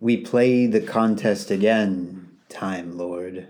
We play the contest again, Time Lord.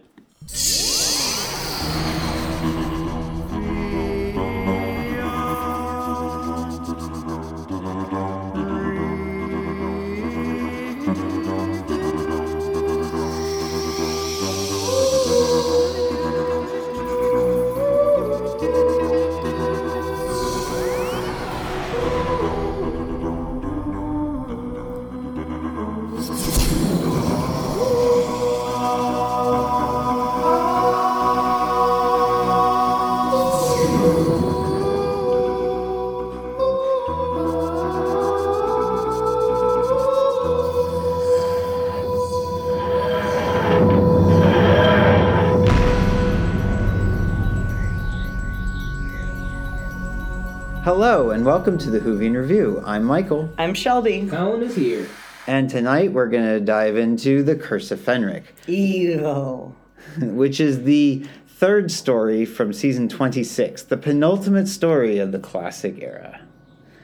And welcome to the Whovian Review. I'm Michael, I'm Shelby. Colin is here. and tonight we're going to dive into The Curse of Fenric, Ew. which is the third story from season 26, the penultimate story of the classic era.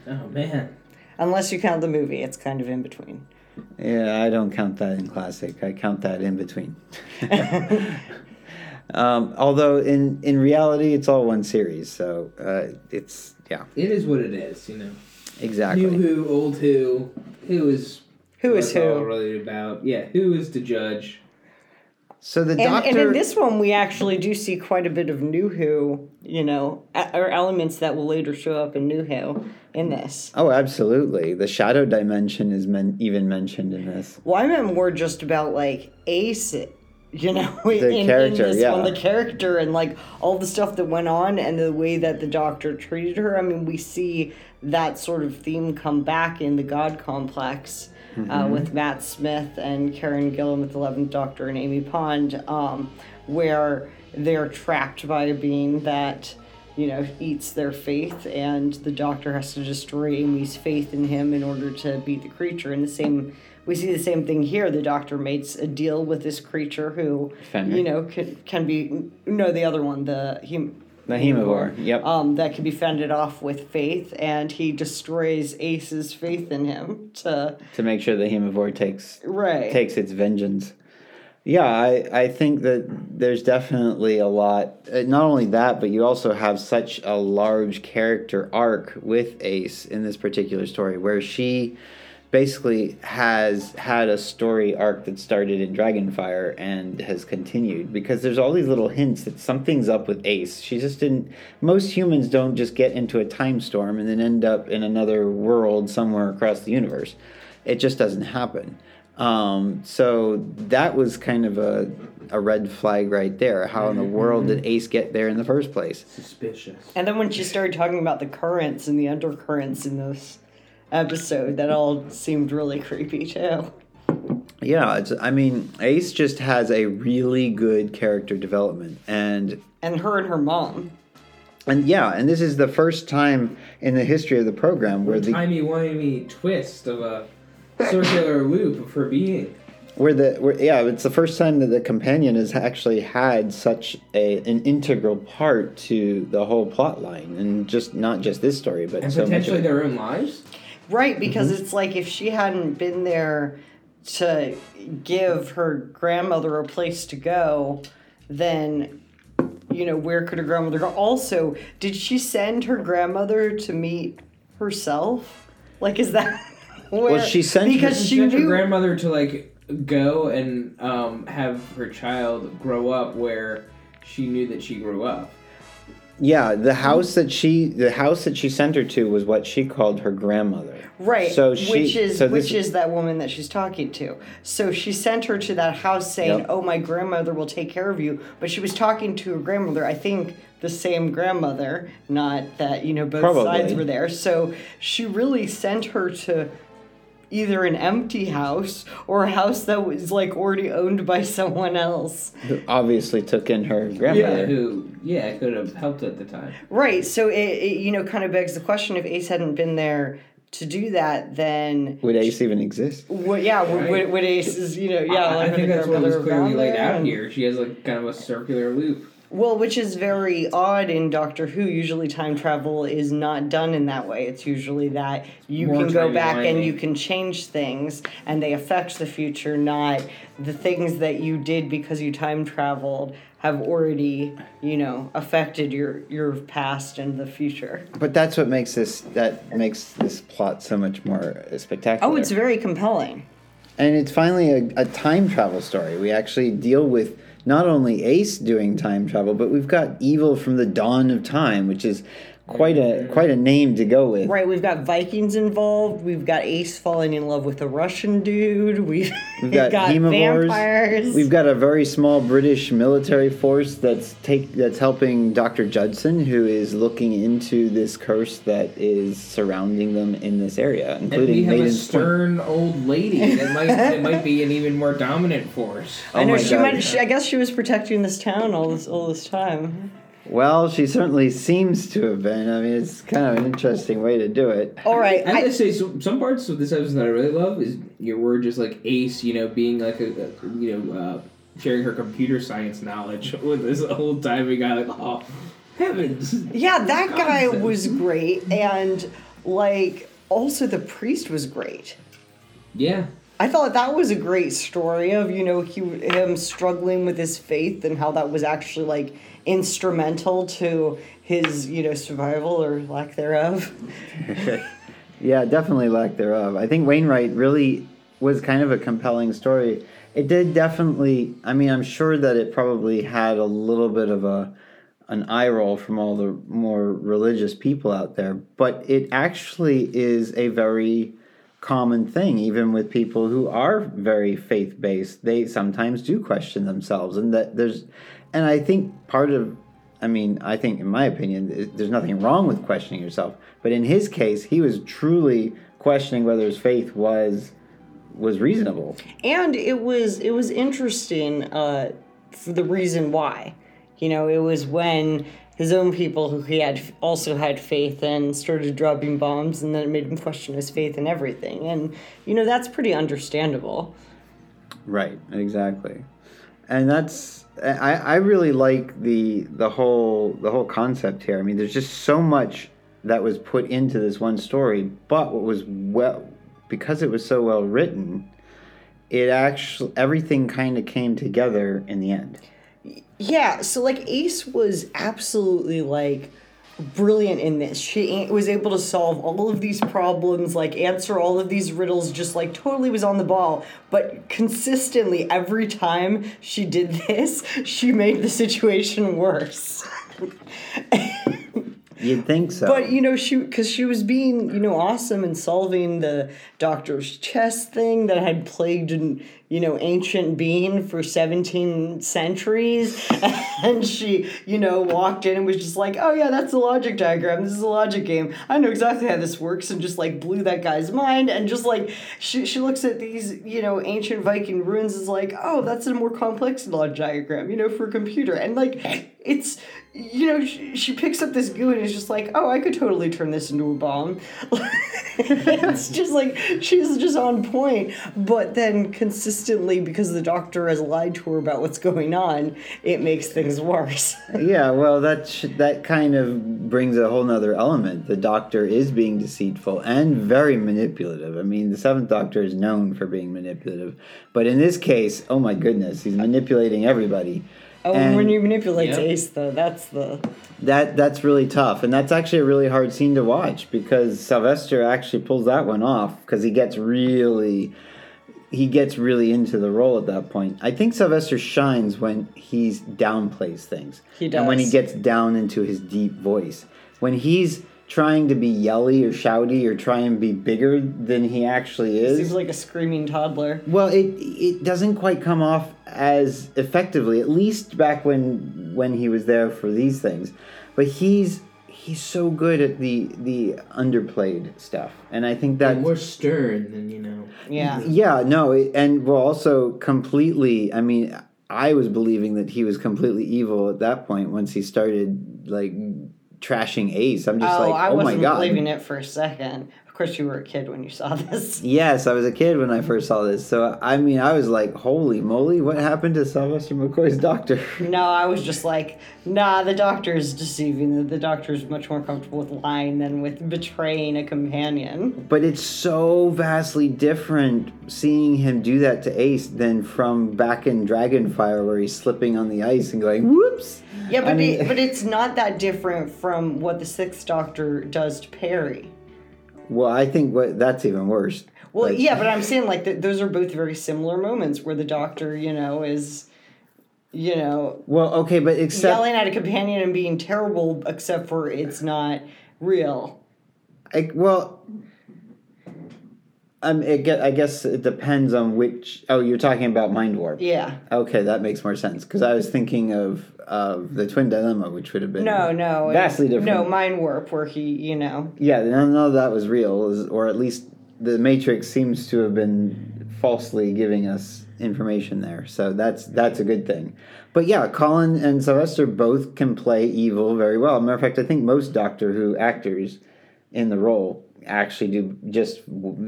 Oh man. Unless you count the movie, it's kind of in between. Yeah, I don't count that in classic. I count that in between. um, although in in reality, it's all one series, so uh, it's yeah, It is what it is, you know. exactly. New Who, Old Who, Who is Who is what's all who? really about. Yeah, Who is the judge? So the And, doctor. and in this one, we actually do see quite a bit of New Who, you know, a- or elements that will later show up in New Who in this. oh, absolutely. The shadow dimension is men- even mentioned in this. Well, I meant more just about like Ace, you know, in, character, in this yeah. one, the character and like all the stuff that went on and the way that the doctor treated her. I mean, we see that sort of theme come back in the God Complex. Mm-hmm. Uh, with Matt Smith and Karen Gillan with the Eleventh Doctor and Amy Pond, um, where they're trapped by a being that you know eats their faith, and the Doctor has to destroy Amy's faith in him in order to beat the creature. And the same, we see the same thing here. The Doctor makes a deal with this creature who, you know, can can be no the other one the hum, The Haemovore. Yep. um, that can be fended off with faith, and he destroys Ace's faith in him to to make sure the Haemovore takes right. takes its vengeance. Yeah, I, I think that there's definitely a lot. uh, Not only that, but you also have such a large character arc with Ace in this particular story, where she basically has had a story arc that started in Dragonfire and has continued because there's all these little hints that something's up with Ace. She just didn't. Most humans don't just get into a time storm and then end up in another world somewhere across the universe. It just doesn't happen. Um, so that was kind of a, a red flag right there. How in the world did Ace get there in the first place? Suspicious. And then when she started talking about the currents and the undercurrents in this episode, that all seemed really creepy too. Yeah, it's, I mean, Ace just has a really good character development, and And her and her mom. and yeah, and this is the first time in the history of the program where the Timey wimey twist of a circular loop of her being. where the where, yeah, it's the first time that the companion has actually had such a an integral part to the whole plot line, and just not just this story, but And so much. potentially Of their own lives? Right, because it's like if she hadn't been there to give her grandmother a place to go, then you know, where could her grandmother go? Also, did she send her grandmother to meet herself? Like is that where she sent her- because She she sent her grandmother to like go and um, have her child grow up where she knew that she grew up. Yeah, the house that she the house that she sent her to was what she called her grandmother. Right, So she which is so which is that woman that she's talking to. So she sent her to that house saying, Yep. "Oh, my grandmother will take care of you." But she was talking to her grandmother. I think the same grandmother, not that you know both Probably. sides were there. So she really sent her to either an empty house or a house that was like already owned by someone else. who obviously took in her grandmother. Yeah, who yeah could have helped at the time. Right. So it, it you know kind of begs the question: if Ace hadn't been there to do that, then Would Ace even exist? Would, yeah, would, Right. would, would Ace is you know yeah I, like I think that's what was grandmother clearly around laid there out and- here. She has like kind of a circular loop. Well, which is very odd in Doctor Who. Usually, time travel is not done in that way. It's usually that you More can go back and you can change things, and they affect the future, not the things that you did because you time traveled have already, you know, affected your your past and the future. But that's what makes this that makes this plot so much more spectacular. Oh, it's very compelling. And it's finally a, a time travel story. We actually deal with not only Ace doing time travel, but we've got evil from the dawn of time, which is quite a quite a name to go with. Right, we've got Vikings involved. We've got Ace falling in love with a Russian dude. We've, We've got, Haemovores. vampires. We've got a very small British military force that's take that's helping Dr. Judson, who is looking into this curse that is surrounding them in this area, And we including have a Maiden's Point. stern old lady that might that might be an even more dominant force. Oh I know my she God. might. She, I guess she was protecting this town all this all this time. Well, she certainly seems to have been. I mean, it's kind of an interesting way to do it. All right, I have to say, some, some parts of this episode that I really love is your word, just like Ace, you know, being like a, a you know, uh, sharing her computer science knowledge with this old timey guy. Like, oh, heavens! yeah, that guy was great, and like also the priest was great. Yeah, I thought that was a great story of you know he him struggling with his faith and how that was actually like instrumental to his you know survival or lack thereof. Yeah, definitely lack thereof. I think Wainwright really was kind of a compelling story. It did definitely. I mean, I'm sure that it probably had a little bit of a an eye roll from all the more religious people out there, but it actually is a very common thing even with people who are very faith based they sometimes do question themselves and that there's and i think part of I mean, I think, in my opinion, there's nothing wrong with questioning yourself. But in his case, he was truly questioning whether his faith was was reasonable. and it was it was interesting uh, for the reason why you know it was when his own people who he had also had faith in started dropping bombs and then it made him question his faith in everything and you know that's pretty understandable Right. Exactly. And that's I, I really like the the whole the whole concept here. I mean, there's just so much that was put into this one story, but what was well because it was so well written, it actually everything kind of came together in the end. Yeah so like ace was absolutely like brilliant in this. She was able to solve all of these problems like answer all of these riddles just like totally was on the ball. But consistently every time she did this she made the situation worse. You'd think so. But you know, she because she was being you know awesome and solving the doctor's chess thing that had plagued an you know ancient being for seventeen centuries, and she you know walked in and was just like, oh yeah, that's a logic diagram. This is a logic game. I know exactly how this works, and just like blew that guy's mind, and just like she she looks at these you know ancient Viking runes is like, oh, that's a more complex logic diagram, you know, for a computer, and like it's you know she, she picks up this goo and is just like oh i could totally turn this into a bomb. It's just like she's just on point. But then consistently because the doctor has lied to her about what's going on it makes things worse yeah, well, that sh- that kind of brings a whole nother element. The Doctor is being deceitful and very manipulative. I mean, the Seventh Doctor is known for being manipulative, but in this case, oh my goodness, he's manipulating everybody. oh And when you manipulate Yep. ace though that's the that that's really tough, and that's actually a really hard scene to watch because Sylvester actually pulls that one off because he gets really he gets really into the role at that point. I think Sylvester shines when he's downplays things. He does. And when he gets down into his deep voice. When he's trying to be yelly or shouty or try and be bigger than he actually is. seems like a screaming toddler Well, it it doesn't quite come off as effectively, at least back when when he was there for these things. But he's he's so good at the the underplayed stuff, and I think that and more stern than you know. yeah yeah, no, it, and well, also completely. I mean, I was believing that he was completely evil at that point once he started like trashing Ace. I'm just like, oh like, i oh wasn't my god, believing it for a second Of course, you were a kid when you saw this. Yes, I was a kid when I first saw this. So I mean, I was like, "Holy moly! What happened to Sylvester McCoy's doctor?" No, I was just like, nah, the doctor is deceiving. The, doctor is much more comfortable with lying than with betraying a companion. But it's so vastly different seeing him do that to Ace than from back in Dragonfire, where he's slipping on the ice and going, "Whoops!" Yeah, but I mean- it, but it's not that different from what the Sixth Doctor does to Peri. Well, I think what that's even worse. Well, Like- yeah, but I'm saying like th- those are both very similar moments where the Doctor, you know, is, you know, Well, okay, but except yelling at a companion and being terrible, except for it's not real. I, well, um, it get, I guess it depends on which. Oh, you're talking about Mindwarp. Yeah. Okay, that makes more sense because I was thinking of of the twin dilemma, which would have been No, no. vastly different. No, Mindwarp, where he, you know, Yeah, none of that was real, or at least the Matrix seems to have been falsely giving us information there. So that's that's a good thing. But yeah, Colin and Sylvester both can play evil very well. Matter of fact, I think most Doctor Who actors in the role actually do just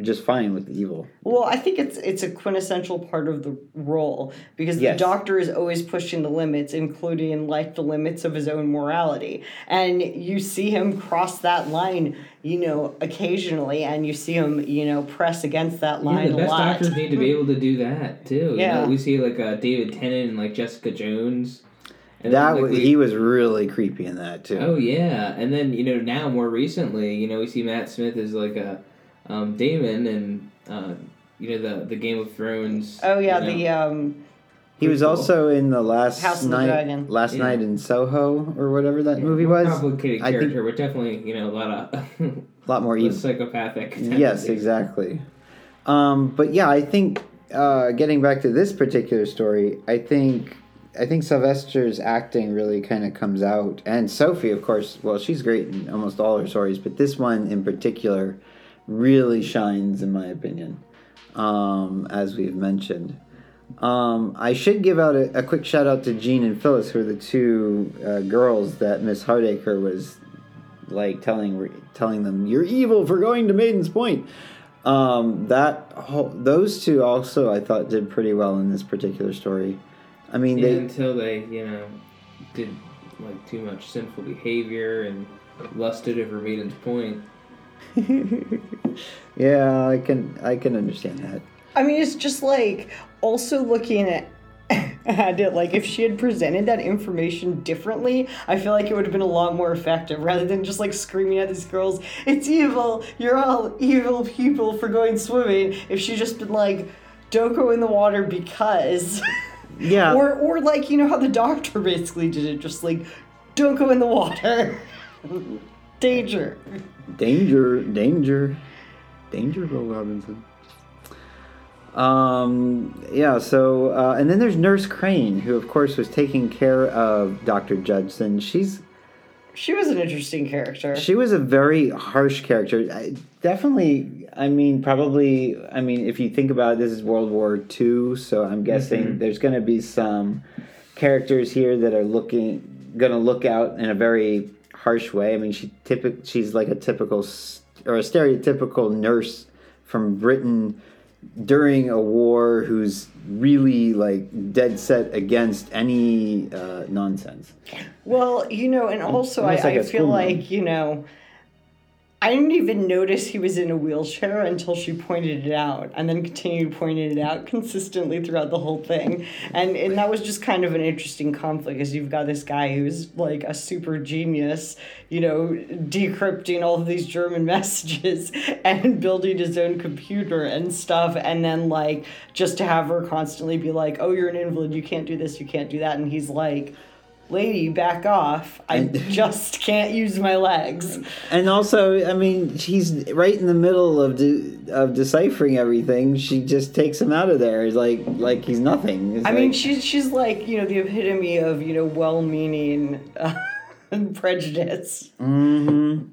just fine with the evil. Well, I think it's it's a quintessential part of the role because Yes. the doctor is always pushing the limits, including like the limits of his own morality. And you see him cross that line, you know, occasionally, and you see him, you know, press against that line. Yeah, line the a best lot. doctors need to be able to do that too. You Yeah. know, we see like uh, David Tennant and like Jessica Jones. And That then, like, we- he was really creepy in that too. Oh yeah, and then you know now more recently, you know we see Matt Smith as like a um, Daemon and uh, you know the the Game of Thrones. Oh yeah, you know. the um he was Cool. also in the last House of the night, Dragon. last Yeah. night in Soho or whatever that movie was. complicated I think- character, but definitely you know a lot of A lot more evil. psychopathic. Yes, exactly. Um, but yeah, I think uh, getting back to this particular story, I think I think Sylvester's acting really kind of comes out, and Sophie, of course. Well, she's great in almost all her stories, but this one in particular really shines, in my opinion, um, as we've mentioned. Um, I should give out a, a quick shout out to Jean and Phyllis, who are the two uh, girls that Miss Hardacre was like telling telling them you're evil for going to Maiden's Point. Um, that whole, those two also I thought did pretty well in this particular story. I mean, Yeah, they until they you know did like too much sinful behavior and lusted over Maiden's Point. yeah, I can I can understand that. I mean, it's just like also looking at at it like if she had presented that information differently, I feel like it would have been a lot more effective rather than just like screaming at these girls, "It's evil! You're all evil people for going swimming." If she just been like, "Don't go in the water because," Yeah. or or like you know how the doctor basically did it, just like, "Don't go in the water." Danger. Danger, danger, danger, Will Robinson. Um, yeah, so, uh, and then there's Nurse Crane, who, of course, was taking care of Dr. Judson. She's, She was an interesting character. she was a very harsh character. I, definitely, I mean, probably, I mean, if you think about it, this is World War II, so I'm guessing mm-hmm. there's going to be some characters here that are looking, going to look out in a very harsh way. I mean, she typic, she's like a typical s- or a stereotypical nurse from Britain during a war who's really like dead set against any uh, nonsense. Well, you know, and also I, I a feel like, you know, I didn't even notice he was in a wheelchair until she pointed it out and then continued pointing it out consistently throughout the whole thing. And and that was just kind of an interesting conflict as you've got this guy who's like a super genius, you know, decrypting all of these German messages and building his own computer and stuff and then like just to have her constantly be like, "Oh, you're an invalid, you can't do this, you can't do that." And he's like, lady, back off. I just can't use my legs. And also, I mean, she's right in the middle of de- of deciphering everything. She just takes him out of there, It's like like he's nothing. It's I mean, she's she's like you know the epitome of you know well-meaning uh, prejudice. Mhm.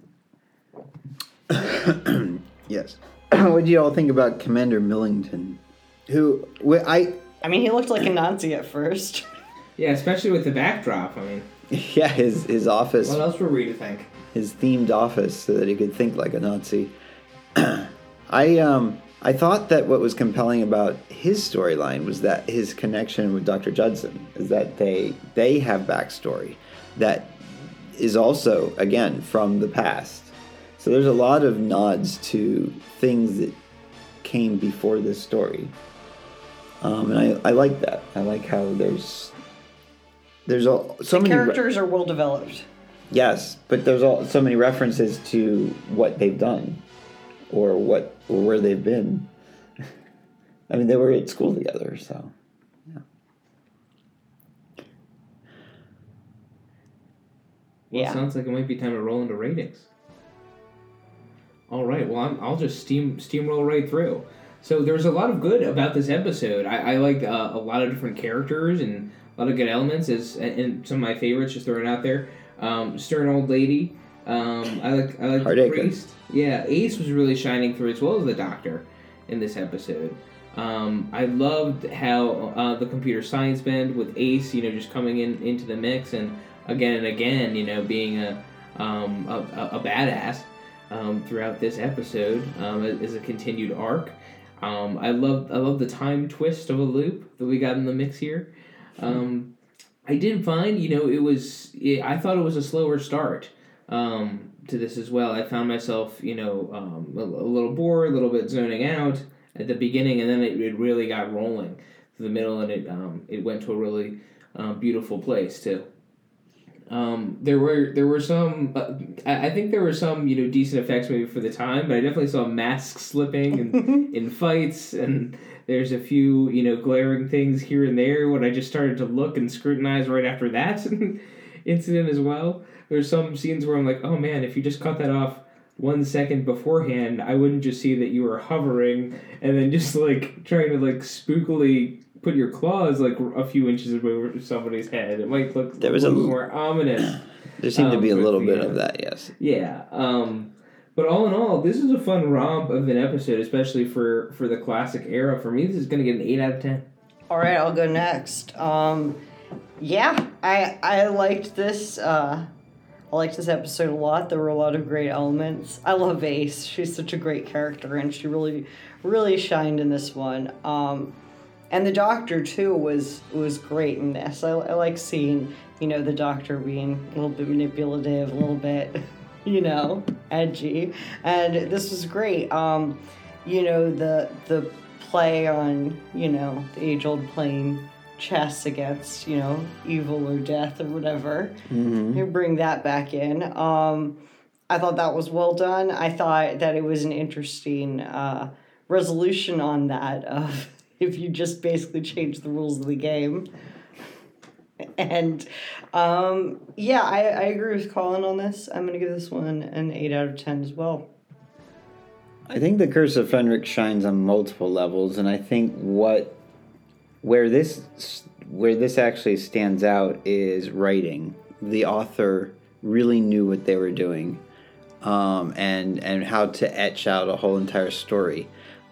yes. what do you all think about Commander Millington? Who wh- I I mean, he looked like a Nazi at first. Yeah, especially with the backdrop. I mean, yeah his his office what else were we to think? his themed office so that he could think like a Nazi. I um I thought that what was compelling about his storyline was that his connection with Dr. Judson is that they they have backstory that is also again from the past. So there's a lot of nods to things that came before this story. Um, and I, I like that. I like how there's there's all, so the many re- characters are well developed. Yes, but there's all, so many references to what they've done, or what or where they've been. I mean, they were at school together, so Well, Yeah. it sounds like it might be time to roll into ratings. All right. Well, I'm, I'll just steam steamroll right through. So there's a lot of good about this episode. I, I like uh, a lot of different characters and a lot of good elements. Is and, and some of my favorites, just throwing out there. Um, Stern old lady. Um, I like I like the priest. Yeah, Ace was really shining through as well as the Doctor in this episode. Um, I loved how uh, the computer science band with Ace, you know, just coming in into the mix and again and again, you know, being a um, a, a, a badass um, throughout this episode um, is a continued arc. Um, I love I love the time twist of a loop that we got in the mix here. Um, I did find, you know, it was it, I thought it was a slower start um, to this as well. I found myself, you know, um, a, a little bored, a little bit zoning out at the beginning, and then it, it really got rolling to the middle, and it um, it went to a really uh, beautiful place too. Um, there were there were some uh, I, I think there were some you know decent effects maybe for the time, but I definitely saw masks slipping and in fights and there's a few you know glaring things here and there when I just started to look and scrutinize right after that incident as well. There's some scenes where I'm like, oh man, if you just cut that off one second beforehand, I wouldn't just see that you were hovering and then just like trying to like spookily put your claws like a few inches over somebody's head. It might look There was a little more ominous. there seemed to Um, be a little the, bit of that. Yes. Yeah. Um, but all in all, this is a fun romp of an episode, especially for for the classic era. For me, this is going to get an eight out of ten. All right, I'll go next. Um, yeah, I I liked this. Uh, I liked this episode a lot. There were a lot of great elements. I love Ace. She's such a great character, and she really, really shined in this one. Um, and the Doctor too was was great in this. I, I like seeing you know the Doctor being a little bit manipulative, a little bit, you know, edgy, and this was great. Um, you know the the play on you know the age old playing chess against you know evil or death or whatever. Hmm you bring that back in. Um i thought that was well done. I thought that it was an interesting uh resolution on that of if you just basically change the rules of the game and um yeah i i agree with colin on this i'm gonna give this one an 8 out of 10 as well I think the Curse of Fenric shines on multiple levels, and I think what where this where this actually stands out is writing. The author really knew what they were doing, um, and and how to etch out a whole entire story.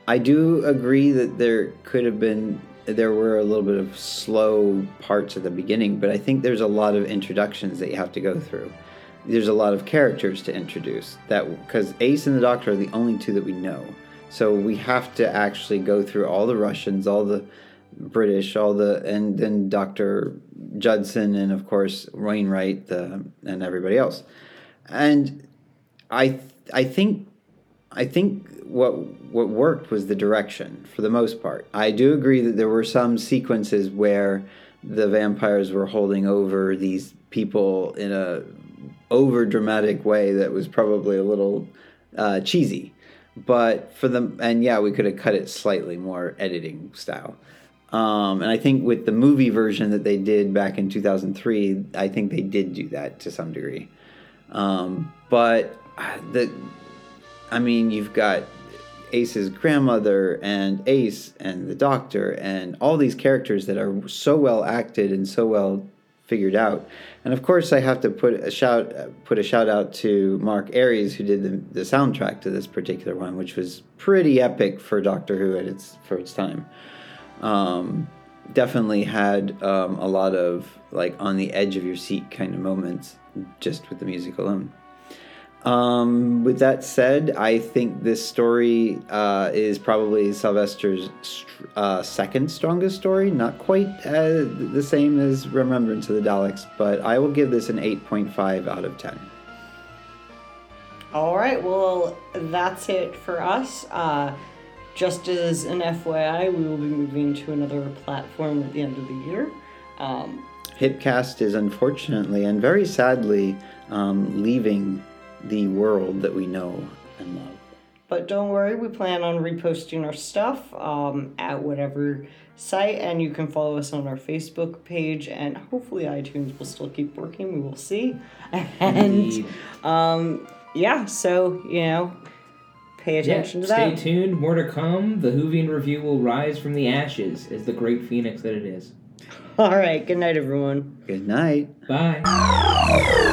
I do agree that there could have been there were a little bit of slow parts at the beginning, but I think there's a lot of introductions that you have to go through there's a lot of characters to introduce that because Ace and the Doctor are the only two that we know. So we have to actually go through all the Russians, all the British, all the and then Doctor Judson and of course Wainwright the, and everybody else. And I I think I think what what worked was the direction for the most part. I do agree that there were some sequences where the vampires were holding over these people in a over dramatic way that was probably a little uh, cheesy. But for the and yeah, we could have cut it slightly more editing style. Um, and I think with the movie version that they did back in 2003, I think they did do that to some degree. Um, but uh, the, I mean, you've got Ace's grandmother and Ace and the Doctor and all these characters that are so well acted and so well figured out. And of course, I have to put a shout put a shout out to Mark Ayres who did the, the soundtrack to this particular one, which was pretty epic for Doctor Who at its for its time. Um, definitely had um, a lot of like on the edge of your seat kind of moments just with the music alone. Um, with that said, I think this story uh, is probably Sylvester's str- uh, second strongest story. Not quite uh, the same as Remembrance of the Daleks, but I will give this an 8.5 out of 10. All right, well, that's it for us. Uh, just as an FYI, we will be moving to another platform at the end of the year. Um, Hipcast is unfortunately and very sadly um, leaving the world that we know and love. but don't worry, we plan on reposting our stuff um, at whatever site, and you can follow us on our Facebook page, and hopefully iTunes will still keep working. We will see. And um, yeah, so you know, pay Yeah, attention to stay tuned. More to come. The Whovian review will rise from the ashes as the great phoenix that it is. All right, good night, everyone. Good night. Bye.